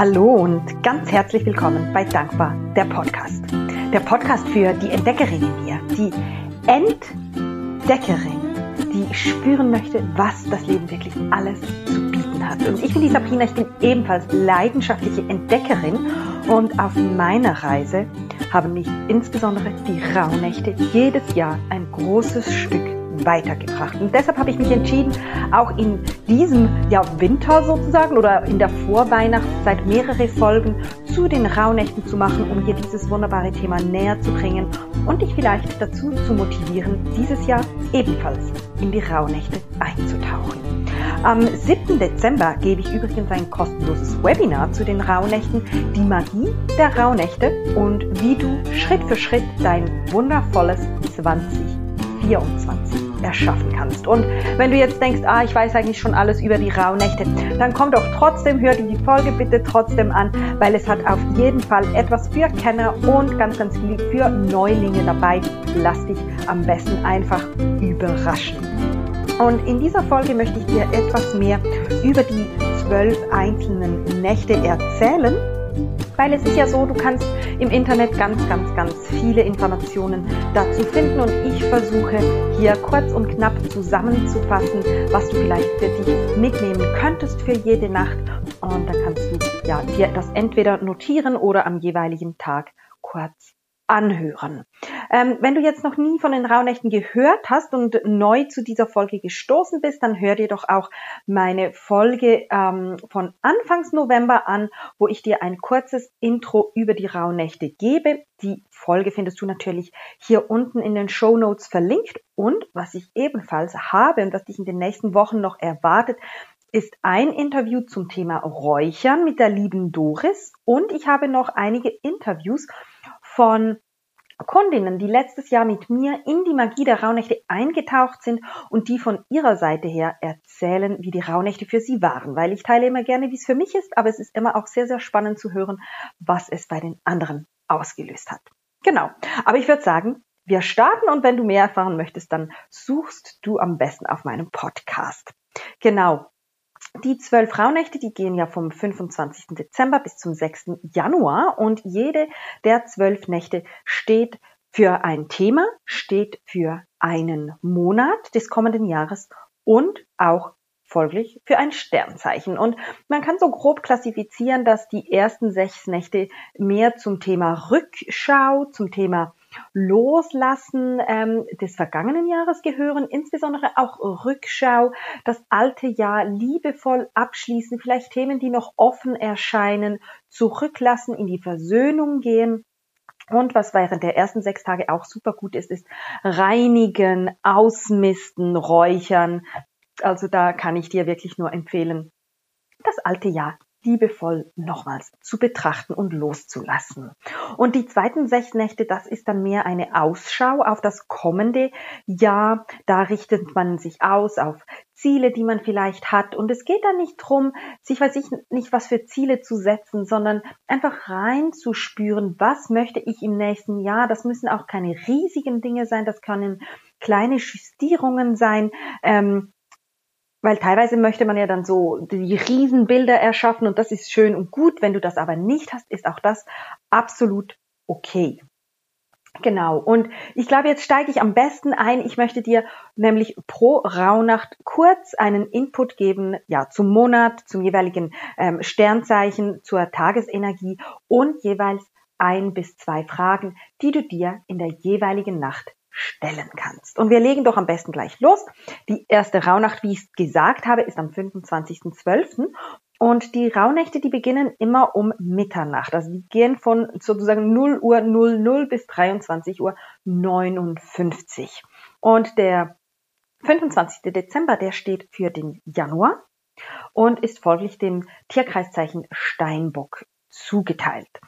Hallo und ganz herzlich willkommen bei Dankbar, der Podcast. Der Podcast für die Entdeckerin in mir, die Entdeckerin, die spüren möchte, was das Leben wirklich alles zu bieten hat. Und ich bin die Sabrina, ich bin ebenfalls leidenschaftliche Entdeckerin und auf meiner Reise haben mich insbesondere die Rauhnächte jedes Jahr ein großes Stück weitergebracht. Und deshalb habe ich mich entschieden, auch in diesem ja, Winter sozusagen oder in der Vorweihnachtszeit mehrere Folgen zu den Rauhnächten zu machen, um hier dieses wunderbare Thema näher zu bringen und dich vielleicht dazu zu motivieren, dieses Jahr ebenfalls in die Rauhnächte einzutauchen. Am 7. Dezember gebe ich übrigens ein kostenloses Webinar zu den Rauhnächten, die Magie der Rauhnächte und wie du Schritt für Schritt dein wundervolles 2024 erschaffen kannst. Und wenn du jetzt denkst, ah, ich weiß eigentlich schon alles über die Rauhnächte, dann komm doch trotzdem, hör dir die Folge bitte trotzdem an, weil es hat auf jeden Fall etwas für Kenner und ganz, ganz viel für Neulinge dabei. Lass dich am besten einfach überraschen. Und in dieser Folge möchte ich dir etwas mehr über die zwölf einzelnen Nächte erzählen weil es ist ja so, du kannst im Internet ganz, ganz, ganz viele Informationen dazu finden und ich versuche hier kurz und knapp zusammenzufassen, was du vielleicht für dich mitnehmen könntest für jede Nacht und dann kannst du ja dir das entweder notieren oder am jeweiligen Tag kurz anhören. Ähm, wenn du jetzt noch nie von den Rauhnächten gehört hast und neu zu dieser Folge gestoßen bist, dann hör dir doch auch meine Folge ähm, von Anfangs November an, wo ich dir ein kurzes Intro über die Rauhnächte gebe. Die Folge findest du natürlich hier unten in den Show Notes verlinkt. Und was ich ebenfalls habe und was dich in den nächsten Wochen noch erwartet, ist ein Interview zum Thema Räuchern mit der lieben Doris und ich habe noch einige Interviews von Kundinnen, die letztes Jahr mit mir in die Magie der Rauhnächte eingetaucht sind und die von ihrer Seite her erzählen, wie die Rauhnächte für sie waren, weil ich teile immer gerne, wie es für mich ist, aber es ist immer auch sehr, sehr spannend zu hören, was es bei den anderen ausgelöst hat. Genau. Aber ich würde sagen, wir starten und wenn du mehr erfahren möchtest, dann suchst du am besten auf meinem Podcast. Genau. Die zwölf Frauennächte, die gehen ja vom 25. Dezember bis zum 6. Januar und jede der zwölf Nächte steht für ein Thema, steht für einen Monat des kommenden Jahres und auch folglich für ein Sternzeichen. Und man kann so grob klassifizieren, dass die ersten sechs Nächte mehr zum Thema Rückschau, zum Thema Loslassen ähm, des vergangenen Jahres gehören, insbesondere auch Rückschau, das alte Jahr liebevoll abschließen, vielleicht Themen, die noch offen erscheinen, zurücklassen, in die Versöhnung gehen. Und was während der ersten sechs Tage auch super gut ist, ist reinigen, ausmisten, räuchern. Also da kann ich dir wirklich nur empfehlen, das alte Jahr liebevoll nochmals zu betrachten und loszulassen. Und die zweiten sechs Nächte, das ist dann mehr eine Ausschau auf das kommende Jahr. Da richtet man sich aus auf Ziele, die man vielleicht hat. Und es geht dann nicht drum, sich weiß ich nicht was für Ziele zu setzen, sondern einfach reinzuspüren, was möchte ich im nächsten Jahr. Das müssen auch keine riesigen Dinge sein, das können kleine Justierungen sein. Ähm, weil teilweise möchte man ja dann so die Riesenbilder erschaffen und das ist schön und gut. Wenn du das aber nicht hast, ist auch das absolut okay. Genau. Und ich glaube, jetzt steige ich am besten ein. Ich möchte dir nämlich pro Rauhnacht kurz einen Input geben, ja, zum Monat, zum jeweiligen ähm, Sternzeichen, zur Tagesenergie und jeweils ein bis zwei Fragen, die du dir in der jeweiligen Nacht stellen kannst. Und wir legen doch am besten gleich los. Die erste Rauhnacht, wie ich es gesagt habe, ist am 25.12. Und die Rauhnächte, die beginnen immer um Mitternacht. Also die gehen von sozusagen 0 Uhr 00 bis 23 Uhr 59. Und der 25. Dezember, der steht für den Januar und ist folglich dem Tierkreiszeichen Steinbock zugeteilt.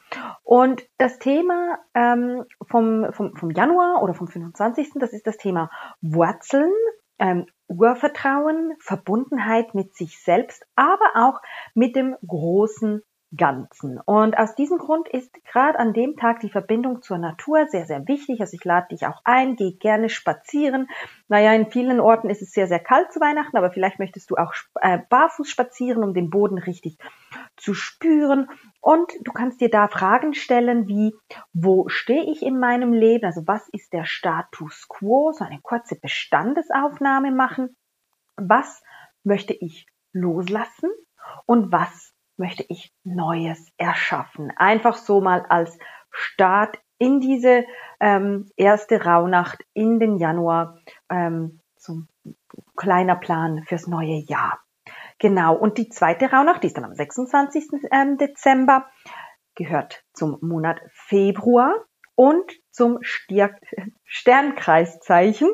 Und das Thema ähm, vom, vom, vom Januar oder vom 25. das ist das Thema Wurzeln, ähm, Urvertrauen, Verbundenheit mit sich selbst, aber auch mit dem großen Ganzen. Und aus diesem Grund ist gerade an dem Tag die Verbindung zur Natur sehr, sehr wichtig. Also ich lade dich auch ein, geh gerne spazieren. Naja, in vielen Orten ist es sehr, sehr kalt zu Weihnachten, aber vielleicht möchtest du auch äh, barfuß spazieren, um den Boden richtig zu spüren. Und du kannst dir da Fragen stellen wie, wo stehe ich in meinem Leben? Also was ist der Status quo? So eine kurze Bestandesaufnahme machen. Was möchte ich loslassen? Und was möchte ich Neues erschaffen? Einfach so mal als Start in diese ähm, erste Rauhnacht in den Januar ähm, zum kleiner Plan fürs neue Jahr. Genau. Und die zweite Rauhnacht, die ist dann am 26. Ähm, Dezember, gehört zum Monat Februar und zum Stier Sternkreiszeichen.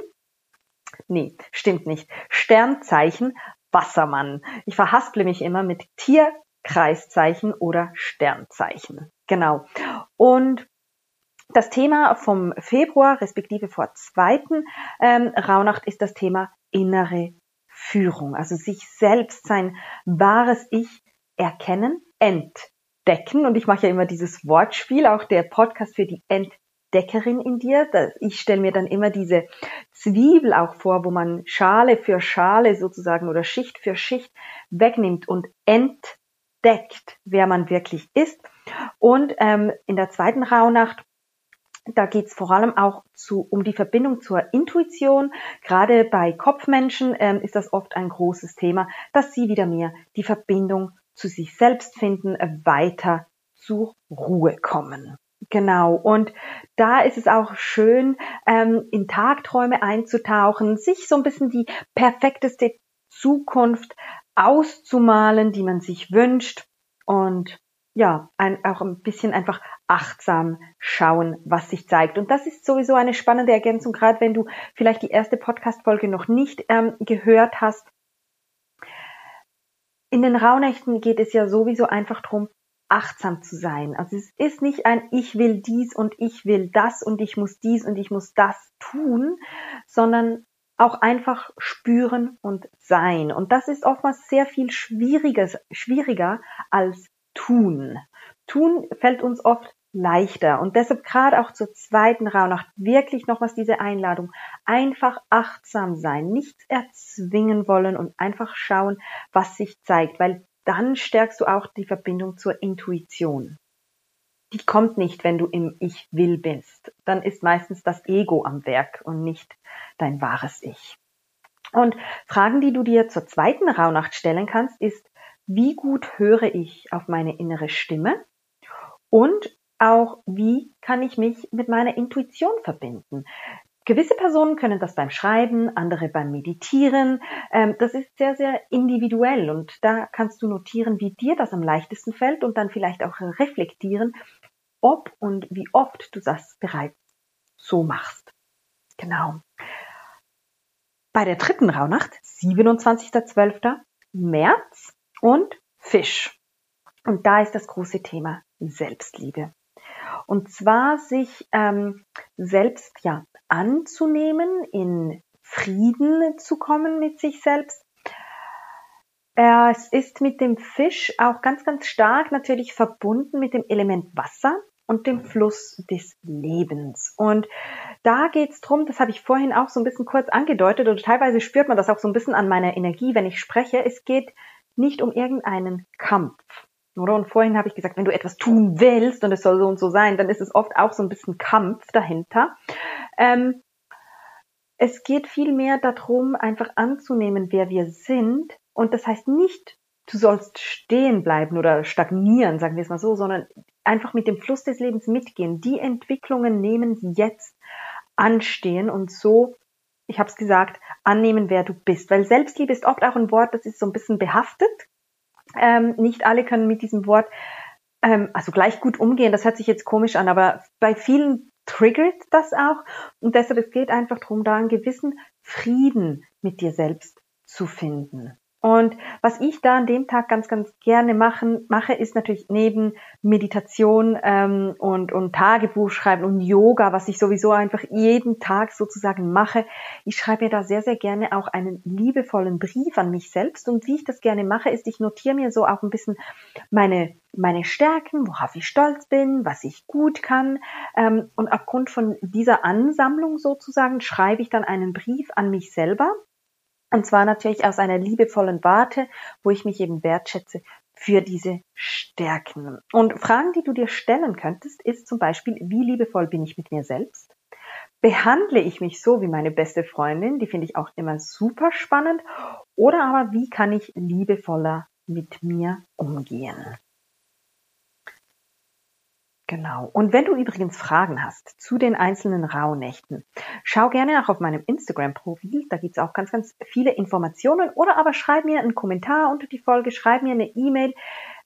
Nee, stimmt nicht. Sternzeichen Wassermann. Ich verhasple mich immer mit Tierkreiszeichen oder Sternzeichen. Genau. Und das Thema vom Februar, respektive vor zweiten ähm, Rauhnacht, ist das Thema innere Führung. Also sich selbst, sein wahres Ich erkennen, entdecken. Und ich mache ja immer dieses Wortspiel, auch der Podcast für die Entdeckerin in dir. Ich stelle mir dann immer diese Zwiebel auch vor, wo man Schale für Schale sozusagen oder Schicht für Schicht wegnimmt und entdeckt, wer man wirklich ist. Und ähm, in der zweiten Rauhnacht da geht es vor allem auch zu, um die Verbindung zur Intuition. Gerade bei Kopfmenschen ähm, ist das oft ein großes Thema, dass sie wieder mehr die Verbindung zu sich selbst finden, weiter zur Ruhe kommen. Genau. Und da ist es auch schön, ähm, in Tagträume einzutauchen, sich so ein bisschen die perfekteste Zukunft auszumalen, die man sich wünscht. Und ja, ein, auch ein bisschen einfach achtsam schauen, was sich zeigt. Und das ist sowieso eine spannende Ergänzung, gerade wenn du vielleicht die erste Podcast-Folge noch nicht ähm, gehört hast. In den Rauhnächten geht es ja sowieso einfach darum, achtsam zu sein. Also es ist nicht ein Ich will dies und ich will das und ich muss dies und ich muss das tun, sondern auch einfach spüren und sein. Und das ist oftmals sehr viel schwieriger, schwieriger als tun. Tun fällt uns oft leichter. Und deshalb gerade auch zur zweiten Rauhnacht wirklich nochmals diese Einladung. Einfach achtsam sein, nichts erzwingen wollen und einfach schauen, was sich zeigt, weil dann stärkst du auch die Verbindung zur Intuition. Die kommt nicht, wenn du im Ich will bist. Dann ist meistens das Ego am Werk und nicht dein wahres Ich. Und Fragen, die du dir zur zweiten Rauhnacht stellen kannst, ist, wie gut höre ich auf meine innere Stimme und auch, wie kann ich mich mit meiner Intuition verbinden. Gewisse Personen können das beim Schreiben, andere beim Meditieren. Ähm, das ist sehr, sehr individuell und da kannst du notieren, wie dir das am leichtesten fällt und dann vielleicht auch reflektieren, ob und wie oft du das bereits so machst. Genau. Bei der dritten Rauhnacht, 27.12. März, und Fisch. Und da ist das große Thema Selbstliebe. Und zwar sich ähm, selbst ja anzunehmen, in Frieden zu kommen mit sich selbst. Äh, es ist mit dem Fisch auch ganz, ganz stark natürlich verbunden mit dem Element Wasser und dem Fluss des Lebens. Und da geht's drum, das habe ich vorhin auch so ein bisschen kurz angedeutet und teilweise spürt man das auch so ein bisschen an meiner Energie, wenn ich spreche. Es geht nicht um irgendeinen Kampf. Oder? Und vorhin habe ich gesagt, wenn du etwas tun willst und es soll so und so sein, dann ist es oft auch so ein bisschen Kampf dahinter. Ähm, es geht vielmehr darum, einfach anzunehmen, wer wir sind. Und das heißt nicht, du sollst stehen bleiben oder stagnieren, sagen wir es mal so, sondern einfach mit dem Fluss des Lebens mitgehen. Die Entwicklungen nehmen, die jetzt anstehen und so ich habe es gesagt, annehmen, wer du bist. Weil Selbstliebe ist oft auch ein Wort, das ist so ein bisschen behaftet. Ähm, nicht alle können mit diesem Wort ähm, also gleich gut umgehen. Das hört sich jetzt komisch an, aber bei vielen triggert das auch. Und deshalb es geht einfach darum, da einen gewissen Frieden mit dir selbst zu finden. Und was ich da an dem Tag ganz, ganz gerne machen, mache, ist natürlich neben Meditation ähm, und, und Tagebuch schreiben und Yoga, was ich sowieso einfach jeden Tag sozusagen mache. Ich schreibe mir da sehr, sehr gerne auch einen liebevollen Brief an mich selbst. Und wie ich das gerne mache, ist, ich notiere mir so auch ein bisschen meine, meine Stärken, worauf ich stolz bin, was ich gut kann. Ähm, und aufgrund von dieser Ansammlung sozusagen schreibe ich dann einen Brief an mich selber und zwar natürlich aus einer liebevollen Warte, wo ich mich eben wertschätze für diese Stärken. Und Fragen, die du dir stellen könntest, ist zum Beispiel, wie liebevoll bin ich mit mir selbst? Behandle ich mich so wie meine beste Freundin? Die finde ich auch immer super spannend. Oder aber, wie kann ich liebevoller mit mir umgehen? Genau. Und wenn du übrigens Fragen hast zu den einzelnen Rauhnächten, schau gerne auch auf meinem Instagram-Profil. Da gibt's auch ganz, ganz viele Informationen. Oder aber schreib mir einen Kommentar unter die Folge, schreib mir eine E-Mail.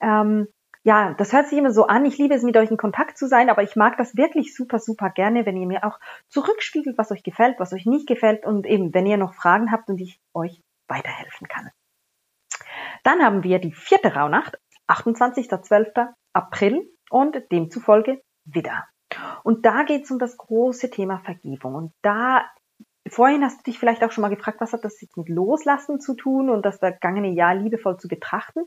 Ähm, ja, das hört sich immer so an. Ich liebe es, mit euch in Kontakt zu sein, aber ich mag das wirklich super, super gerne, wenn ihr mir auch zurückspiegelt, was euch gefällt, was euch nicht gefällt und eben, wenn ihr noch Fragen habt und ich euch weiterhelfen kann. Dann haben wir die vierte Rauhnacht, 28.12. April und demzufolge Widder. Und da geht es um das große Thema Vergebung. Und da, vorhin hast du dich vielleicht auch schon mal gefragt, was hat das jetzt mit Loslassen zu tun und das vergangene Jahr liebevoll zu betrachten.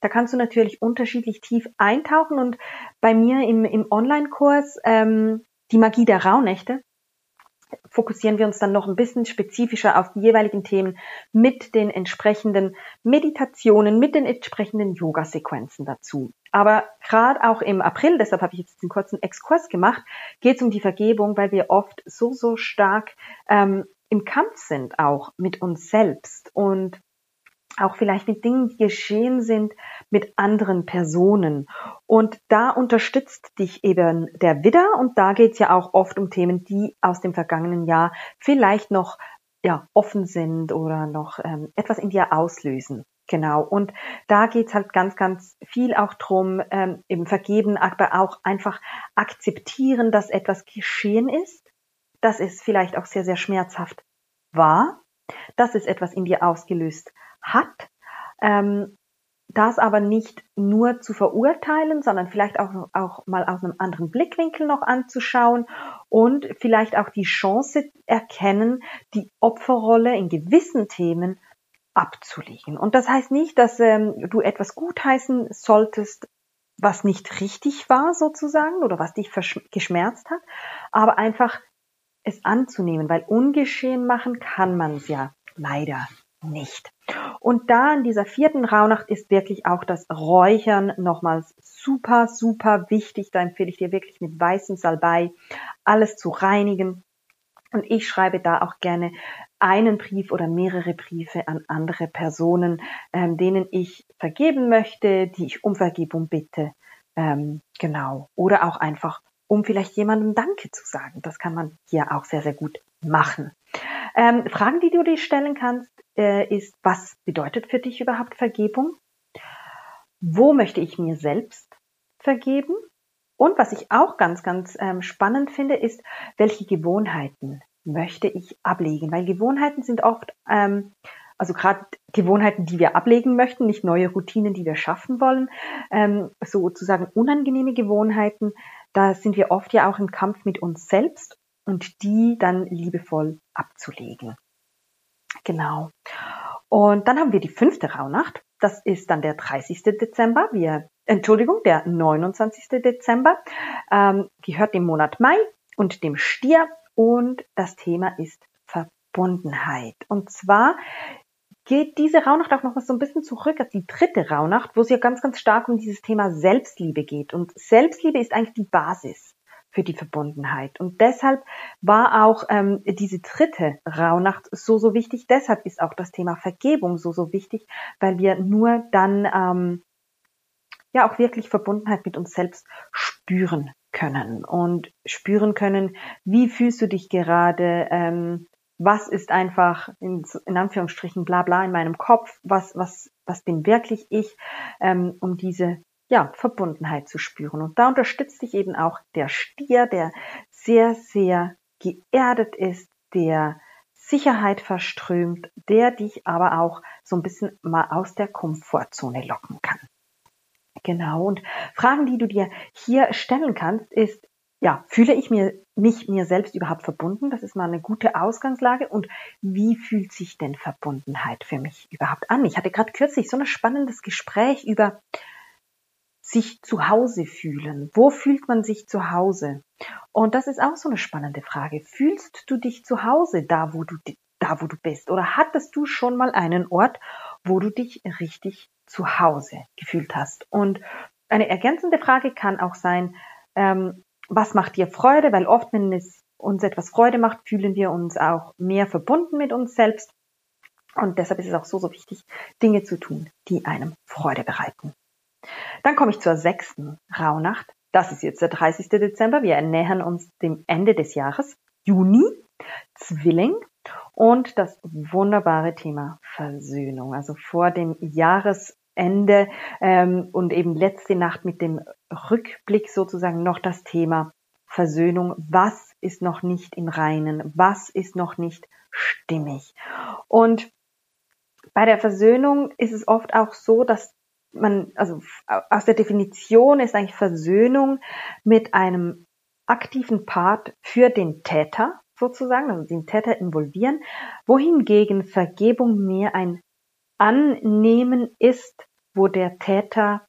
Da kannst du natürlich unterschiedlich tief eintauchen und bei mir im, im Online-Kurs ähm, die Magie der Rauhnächte fokussieren wir uns dann noch ein bisschen spezifischer auf die jeweiligen Themen mit den entsprechenden Meditationen, mit den entsprechenden Yoga-Sequenzen dazu. Aber gerade auch im April, deshalb habe ich jetzt einen kurzen Exkurs gemacht, geht es um die Vergebung, weil wir oft so, so stark ähm, im Kampf sind, auch mit uns selbst und auch vielleicht mit Dingen, die geschehen sind mit anderen Personen. Und da unterstützt dich eben der Widder und da geht es ja auch oft um Themen, die aus dem vergangenen Jahr vielleicht noch ja, offen sind oder noch ähm, etwas in dir auslösen. Genau. Und da geht's halt ganz, ganz viel auch drum, ähm, eben vergeben, aber auch einfach akzeptieren, dass etwas geschehen ist, dass es vielleicht auch sehr, sehr schmerzhaft war, dass es etwas in dir ausgelöst hat, ähm, das aber nicht nur zu verurteilen, sondern vielleicht auch, auch mal aus einem anderen Blickwinkel noch anzuschauen und vielleicht auch die Chance erkennen, die Opferrolle in gewissen Themen abzulegen. Und das heißt nicht, dass ähm, du etwas gutheißen solltest, was nicht richtig war sozusagen oder was dich geschmerzt hat, aber einfach es anzunehmen, weil ungeschehen machen kann man es ja leider nicht. Und da in dieser vierten Rauhnacht ist wirklich auch das Räuchern nochmals super, super wichtig. Da empfehle ich dir wirklich mit weißem Salbei alles zu reinigen. Und ich schreibe da auch gerne einen Brief oder mehrere Briefe an andere Personen, ähm, denen ich vergeben möchte, die ich um Vergebung bitte. Ähm, genau. Oder auch einfach, um vielleicht jemandem Danke zu sagen. Das kann man hier auch sehr, sehr gut machen. Ähm, Fragen, die du dir stellen kannst, äh, ist, was bedeutet für dich überhaupt Vergebung? Wo möchte ich mir selbst vergeben? Und was ich auch ganz, ganz ähm, spannend finde, ist, welche Gewohnheiten möchte ich ablegen? Weil Gewohnheiten sind oft, ähm, also gerade Gewohnheiten, die wir ablegen möchten, nicht neue Routinen, die wir schaffen wollen, ähm, sozusagen unangenehme Gewohnheiten, da sind wir oft ja auch im Kampf mit uns selbst und die dann liebevoll abzulegen. Genau. Und dann haben wir die fünfte Rauhnacht. Das ist dann der 30. Dezember. Wir, Entschuldigung, der 29. Dezember. Ähm, gehört dem Monat Mai und dem Stier und das Thema ist Verbundenheit. Und zwar geht diese Rauhnacht auch noch mal so ein bisschen zurück als die dritte Rauhnacht, wo es ja ganz, ganz stark um dieses Thema Selbstliebe geht. Und Selbstliebe ist eigentlich die Basis für die Verbundenheit. Und deshalb war auch ähm, diese dritte Rauhnacht so, so wichtig. Deshalb ist auch das Thema Vergebung so, so wichtig, weil wir nur dann ähm, ja auch wirklich Verbundenheit mit uns selbst spüren können und spüren können, wie fühlst du dich gerade, ähm, was ist einfach in, in Anführungsstrichen bla bla in meinem Kopf, was, was, was bin wirklich ich, ähm, um diese ja, Verbundenheit zu spüren. Und da unterstützt dich eben auch der Stier, der sehr, sehr geerdet ist, der Sicherheit verströmt, der dich aber auch so ein bisschen mal aus der Komfortzone locken kann. Genau. Und Fragen, die du dir hier stellen kannst, ist, ja, fühle ich mir, mich mir selbst überhaupt verbunden? Das ist mal eine gute Ausgangslage. Und wie fühlt sich denn Verbundenheit für mich überhaupt an? Ich hatte gerade kürzlich so ein spannendes Gespräch über sich zu Hause fühlen. Wo fühlt man sich zu Hause? Und das ist auch so eine spannende Frage. Fühlst du dich zu Hause da, wo du, da, wo du bist? Oder hattest du schon mal einen Ort, wo du dich richtig zu Hause gefühlt hast. Und eine ergänzende Frage kann auch sein, ähm, was macht dir Freude? Weil oft, wenn es uns etwas Freude macht, fühlen wir uns auch mehr verbunden mit uns selbst. Und deshalb ist es auch so, so wichtig, Dinge zu tun, die einem Freude bereiten. Dann komme ich zur sechsten Rauhnacht. Das ist jetzt der 30. Dezember. Wir nähern uns dem Ende des Jahres. Juni, Zwilling und das wunderbare Thema Versöhnung. Also vor dem Jahresende ähm, und eben letzte Nacht mit dem Rückblick sozusagen noch das Thema Versöhnung. Was ist noch nicht im Reinen? Was ist noch nicht stimmig? Und bei der Versöhnung ist es oft auch so, dass man, also aus der Definition ist eigentlich Versöhnung mit einem aktiven Part für den Täter sozusagen, also den Täter involvieren, wohingegen Vergebung mehr ein Annehmen ist, wo der Täter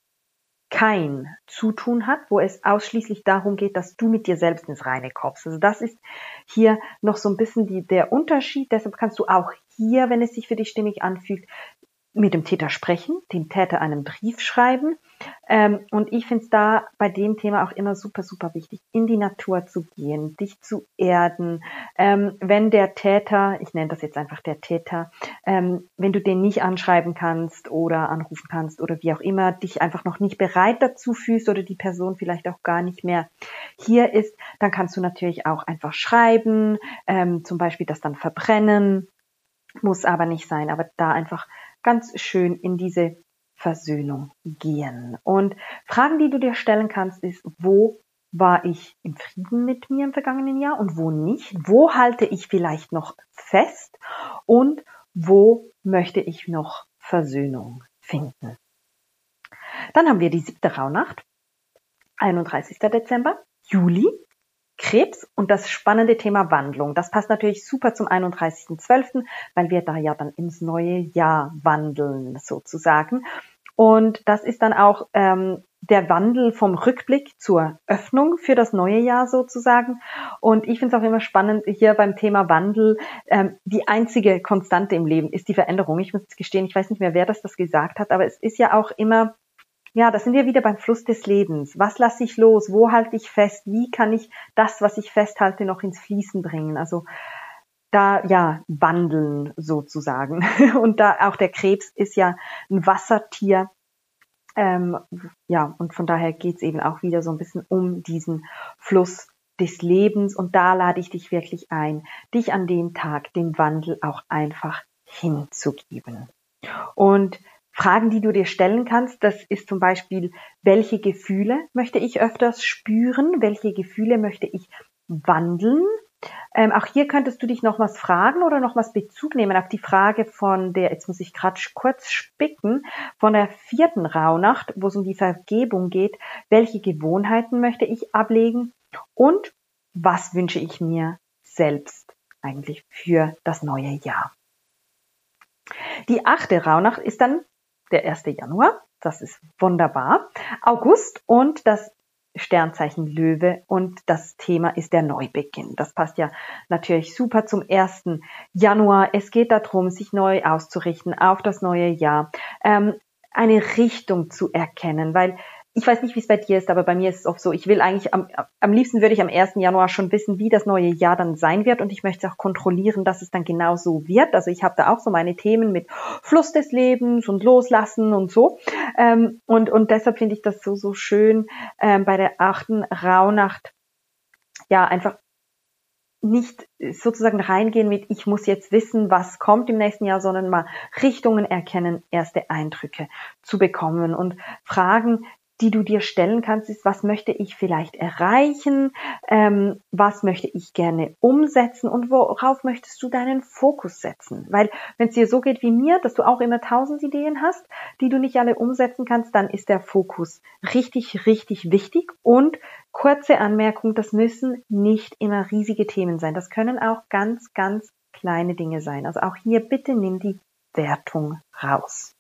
kein Zutun hat, wo es ausschließlich darum geht, dass du mit dir selbst ins Reine kommst. Also das ist hier noch so ein bisschen die, der Unterschied. Deshalb kannst du auch hier, wenn es sich für dich stimmig anfühlt, mit dem Täter sprechen, dem Täter einen Brief schreiben. Ähm, und ich finde es da bei dem Thema auch immer super, super wichtig, in die Natur zu gehen, dich zu erden. Ähm, wenn der Täter, ich nenne das jetzt einfach der Täter, ähm, wenn du den nicht anschreiben kannst oder anrufen kannst oder wie auch immer, dich einfach noch nicht bereit dazu fühlst oder die Person vielleicht auch gar nicht mehr hier ist, dann kannst du natürlich auch einfach schreiben, ähm, zum Beispiel das dann verbrennen, muss aber nicht sein, aber da einfach ganz schön in diese Versöhnung gehen. Und Fragen, die du dir stellen kannst, ist, wo war ich im Frieden mit mir im vergangenen Jahr und wo nicht? Wo halte ich vielleicht noch fest? Und wo möchte ich noch Versöhnung finden? Dann haben wir die siebte Rauhnacht, 31. Dezember, Juli. Krebs und das spannende Thema Wandlung. Das passt natürlich super zum 31.12., weil wir da ja dann ins neue Jahr wandeln sozusagen. Und das ist dann auch ähm, der Wandel vom Rückblick zur Öffnung für das neue Jahr sozusagen. Und ich finde es auch immer spannend hier beim Thema Wandel. Ähm, die einzige Konstante im Leben ist die Veränderung. Ich muss gestehen, ich weiß nicht mehr, wer das das gesagt hat, aber es ist ja auch immer ja, da sind wir wieder beim Fluss des Lebens. Was lasse ich los? Wo halte ich fest? Wie kann ich das, was ich festhalte, noch ins Fließen bringen? Also da ja wandeln sozusagen. Und da auch der Krebs ist ja ein Wassertier. Ähm, ja, und von daher geht's eben auch wieder so ein bisschen um diesen Fluss des Lebens. Und da lade ich dich wirklich ein, dich an dem Tag dem Wandel auch einfach hinzugeben. Und Fragen, die du dir stellen kannst, das ist zum Beispiel, welche Gefühle möchte ich öfters spüren? Welche Gefühle möchte ich wandeln? Ähm, auch hier könntest du dich noch was fragen oder noch was Bezug nehmen auf die Frage von der, jetzt muss ich gerade kurz spicken, von der vierten Rauhnacht, wo es um die Vergebung geht. Welche Gewohnheiten möchte ich ablegen? Und was wünsche ich mir selbst eigentlich für das neue Jahr? Die achte Rauhnacht ist dann der 1. Januar. Das ist wunderbar. August und das Sternzeichen Löwe und das Thema ist der Neubeginn. Das passt ja natürlich super zum 1. Januar. Es geht darum, sich neu auszurichten auf das neue Jahr, ähm, eine Richtung zu erkennen, weil ich weiß nicht, wie es bei dir ist, aber bei mir ist es oft so, ich will eigentlich am, am liebsten würde ich am 1. Januar schon wissen, wie das neue Jahr dann sein wird und ich möchte auch kontrollieren, dass es dann genau so wird. Also ich habe da auch so meine Themen mit Fluss des Lebens und Loslassen und so. Ähm, und, und deshalb finde ich das so, so schön ähm, bei der achten Rauhnacht, ja, einfach nicht sozusagen reingehen mit, ich muss jetzt wissen, was kommt im nächsten Jahr, sondern mal Richtungen erkennen, erste Eindrücke zu bekommen und Fragen, die du dir stellen kannst, ist, was möchte ich vielleicht erreichen, ähm, was möchte ich gerne umsetzen und worauf möchtest du deinen Fokus setzen? Weil wenn es dir so geht wie mir, dass du auch immer tausend Ideen hast, die du nicht alle umsetzen kannst, dann ist der Fokus richtig, richtig wichtig. Und kurze Anmerkung, das müssen nicht immer riesige Themen sein. Das können auch ganz, ganz kleine Dinge sein. Also auch hier bitte nimm die Wertung raus.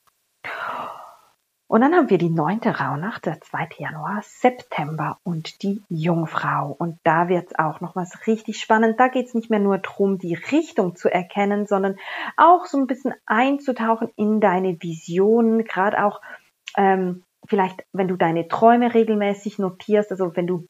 Und dann haben wir die neunte Rauhnacht, der 2. Januar, September und die Jungfrau. Und da wird's auch nochmals richtig spannend. Da geht's nicht mehr nur drum, die Richtung zu erkennen, sondern auch so ein bisschen einzutauchen in deine Visionen, gerade auch ähm, vielleicht, wenn du deine Träume regelmäßig notierst, also wenn du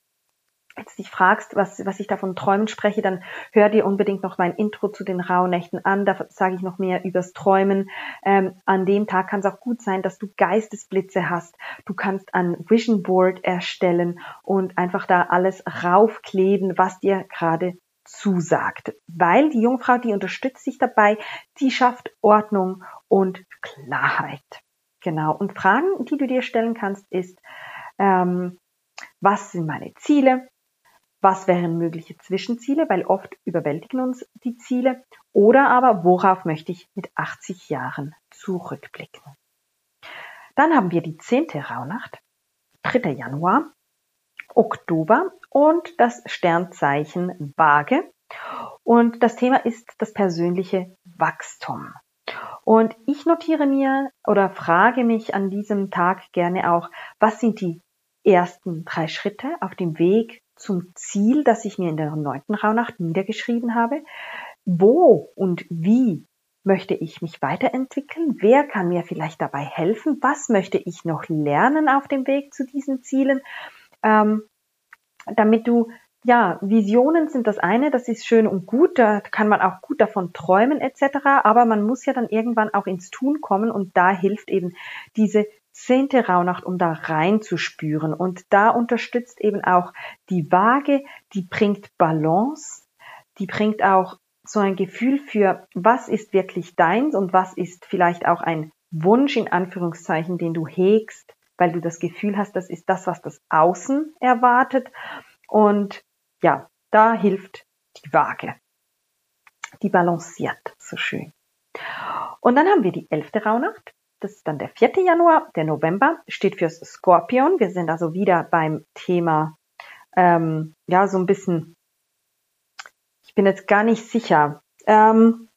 jetzt dich fragst, was, was ich da von Träumen spreche, dann hör dir unbedingt noch mein Intro zu den Rauhnächten an. Da sage ich noch mehr übers Träumen. Ähm, an dem Tag kann es auch gut sein, dass du Geistesblitze hast. Du kannst ein Vision Board erstellen und einfach da alles raufkleben, was dir gerade zusagt. Weil die Jungfrau, die unterstützt sich dabei, die schafft Ordnung und Klarheit. Genau. Und Fragen, die du dir stellen kannst, ist, ähm, was sind meine Ziele? Was wären mögliche Zwischenziele, weil oft überwältigen uns die Ziele, oder aber worauf möchte ich mit 80 Jahren zurückblicken. Dann haben wir die zehnte Rauhnacht, 3. Januar, Oktober und das Sternzeichen Waage. Und das Thema ist das persönliche Wachstum. Und ich notiere mir oder frage mich an diesem Tag gerne auch, was sind die ersten drei Schritte auf dem Weg zum Ziel, das ich mir in der neunten Rauhnacht niedergeschrieben habe. Wo und wie möchte ich mich weiterentwickeln? Wer kann mir vielleicht dabei helfen? Was möchte ich noch lernen auf dem Weg zu diesen Zielen? Ähm, damit du ja, Visionen sind das eine, das ist schön und gut, da kann man auch gut davon träumen etc., aber man muss ja dann irgendwann auch ins Tun kommen und da hilft eben diese zehnte Rauhnacht, um da reinzuspüren. Und da unterstützt eben auch die Waage, die bringt Balance, die bringt auch so ein Gefühl für, was ist wirklich deins und was ist vielleicht auch ein Wunsch in Anführungszeichen, den du hegst, weil du das Gefühl hast, das ist das, was das Außen erwartet. Und ja, da hilft die Waage. Die balanciert so schön. Und dann haben wir die elfte Rauhnacht. Das ist dann der 4. Januar. Der November steht fürs Skorpion. Wir sind also wieder beim Thema, ähm, ja, so ein bisschen, ich bin jetzt gar nicht sicher. Ähm,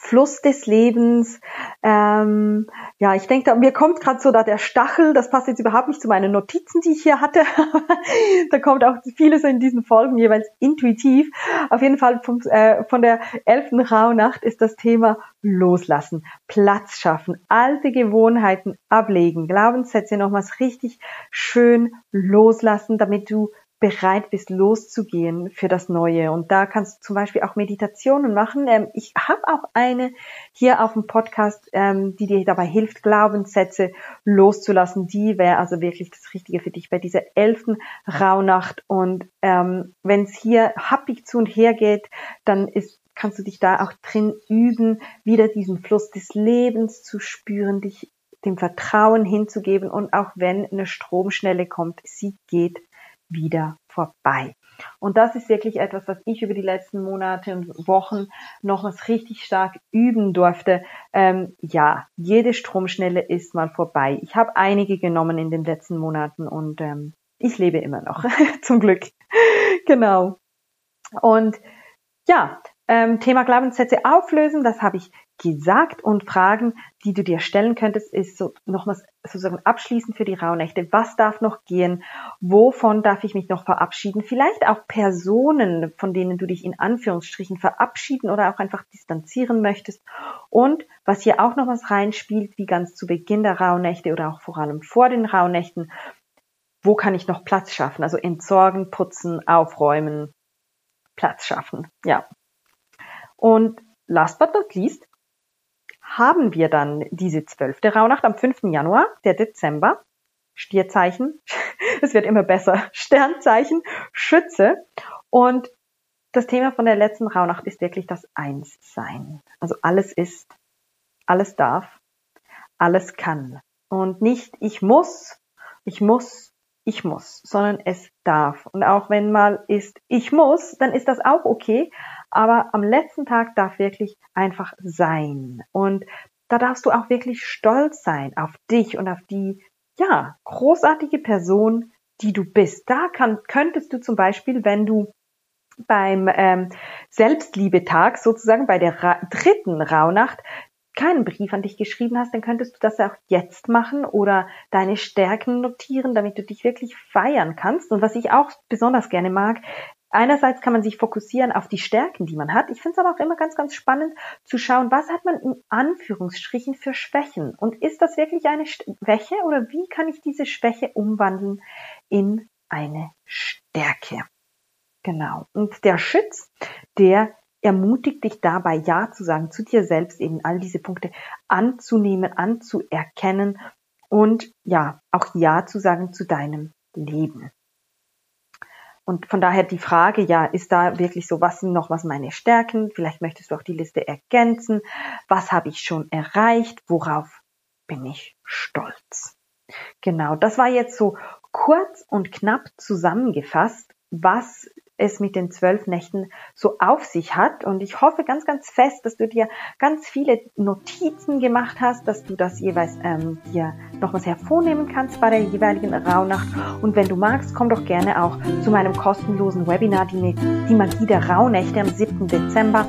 Fluss des Lebens. Ähm, ja, ich denke, mir kommt gerade so da der Stachel, das passt jetzt überhaupt nicht zu meinen Notizen, die ich hier hatte. da kommt auch vieles in diesen Folgen jeweils intuitiv. Auf jeden Fall vom, äh, von der elften Rauhnacht ist das Thema Loslassen, Platz schaffen, alte Gewohnheiten ablegen, Glaubenssätze nochmals richtig schön loslassen, damit du bereit bist, loszugehen für das Neue. Und da kannst du zum Beispiel auch Meditationen machen. Ähm, ich habe auch eine hier auf dem Podcast, ähm, die dir dabei hilft, Glaubenssätze loszulassen. Die wäre also wirklich das Richtige für dich bei dieser elften Rauhnacht. Und ähm, wenn es hier happig zu und her geht, dann ist kannst du dich da auch drin üben, wieder diesen Fluss des Lebens zu spüren, dich dem Vertrauen hinzugeben und auch wenn eine Stromschnelle kommt, sie geht wieder vorbei. Und das ist wirklich etwas, was ich über die letzten Monate und Wochen nochmals richtig stark üben durfte. Ähm, ja, jede Stromschnelle ist mal vorbei. Ich habe einige genommen in den letzten Monaten und ähm, ich lebe immer noch, zum Glück. genau. Und ja, ähm, Thema Glaubenssätze auflösen, das habe ich gesagt und Fragen, die du dir stellen könntest, ist so nochmals sozusagen abschließend für die Rauhnächte. Was darf noch gehen? Wovon darf ich mich noch verabschieden? Vielleicht auch Personen, von denen du dich in Anführungsstrichen verabschieden oder auch einfach distanzieren möchtest. Und was hier auch noch was reinspielt, wie ganz zu Beginn der Rauhnächte oder auch vor allem vor den Rauhnächten, wo kann ich noch Platz schaffen? Also entsorgen, putzen, aufräumen, Platz schaffen. Ja. Und last but not least, haben wir dann diese zwölfte Rauhnacht am 5. Januar, der Dezember, Stierzeichen, es wird immer besser, Sternzeichen, Schütze. Und das Thema von der letzten Rauhnacht ist wirklich das Einssein. Also alles ist, alles darf, alles kann. Und nicht ich muss, ich muss, ich muss, sondern es darf. Und auch wenn mal ist ich muss, dann ist das auch okay. Aber am letzten Tag darf wirklich einfach sein. Und da darfst du auch wirklich stolz sein auf dich und auf die, ja, großartige Person, die du bist. Da kann, könntest du zum Beispiel, wenn du beim ähm, Selbstliebetag sozusagen bei der Ra dritten Rauhnacht keinen Brief an dich geschrieben hast, dann könntest du das auch jetzt machen oder deine Stärken notieren, damit du dich wirklich feiern kannst. Und was ich auch besonders gerne mag, einerseits kann man sich fokussieren auf die Stärken, die man hat. Ich finde es aber auch immer ganz, ganz spannend zu schauen, was hat man in Anführungsstrichen für Schwächen? Und ist das wirklich eine Schwäche oder wie kann ich diese Schwäche umwandeln in eine Stärke? Genau. Und der Schütz, der ermutigt dich dabei, Ja zu sagen, zu dir selbst eben all diese Punkte anzunehmen, anzuerkennen und ja, auch Ja zu sagen zu deinem Leben. Und von daher die Frage, ja, ist da wirklich so, was sind noch was meine Stärken? Vielleicht möchtest du auch die Liste ergänzen. Was habe ich schon erreicht? Worauf bin ich stolz? Genau, das war jetzt so kurz und knapp zusammengefasst, was es mit den zwölf Nächten so auf sich hat. Und ich hoffe ganz, ganz fest, dass du dir ganz viele Notizen gemacht hast, dass du das jeweils ähm, dir nochmals hervornehmen kannst bei der jeweiligen Rauhnacht. Und wenn du magst, komm doch gerne auch zu meinem kostenlosen Webinar, die, die Magie der Rauhnächte am 7. Dezember.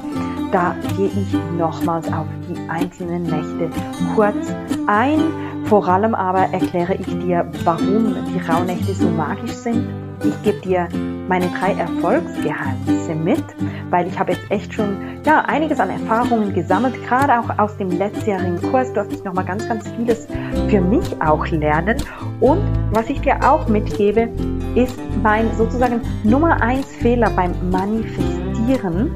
Da gehe ich nochmals auf die einzelnen Nächte kurz ein. Vor allem aber erkläre ich dir, warum die Rauhnächte so magisch sind. Ich gebe dir meine drei Erfolgsgeheimnisse mit, weil ich habe jetzt echt schon ja, einiges an Erfahrungen gesammelt, gerade auch aus dem letztjährigen Kurs durfte ich nochmal ganz, ganz vieles für mich auch lernen. Und was ich dir auch mitgebe, ist mein sozusagen Nummer eins Fehler beim Manifestieren.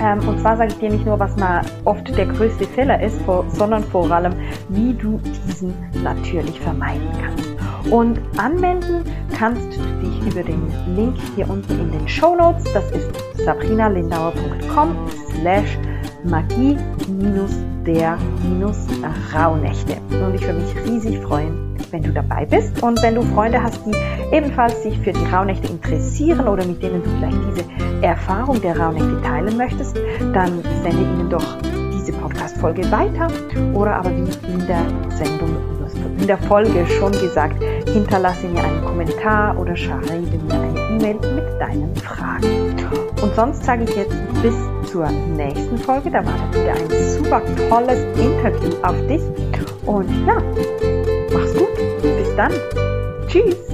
Ähm, und zwar sage ich dir nicht nur, was mal oft der größte Fehler ist, sondern vor allem, wie du diesen natürlich vermeiden kannst. Und anwenden kannst du dich über den Link hier unten in den Show Notes. Das ist sabrinalindauer.com slash magie der Rauhnächte. Und ich würde mich riesig freuen, wenn du dabei bist und wenn du Freunde hast, die ebenfalls sich für die Rauhnächte interessieren oder mit denen du vielleicht diese Erfahrung der Rauhnächte teilen möchtest, dann sende ihnen doch diese Podcast-Folge weiter oder aber wie in der Sendung in der Folge schon gesagt, hinterlasse mir einen Kommentar oder schreibe mir eine E-Mail mit deinen Fragen. Und sonst sage ich jetzt bis zur nächsten Folge. Da wartet wieder ein super tolles Interview auf dich. Und ja, mach's gut. Bis dann. Tschüss.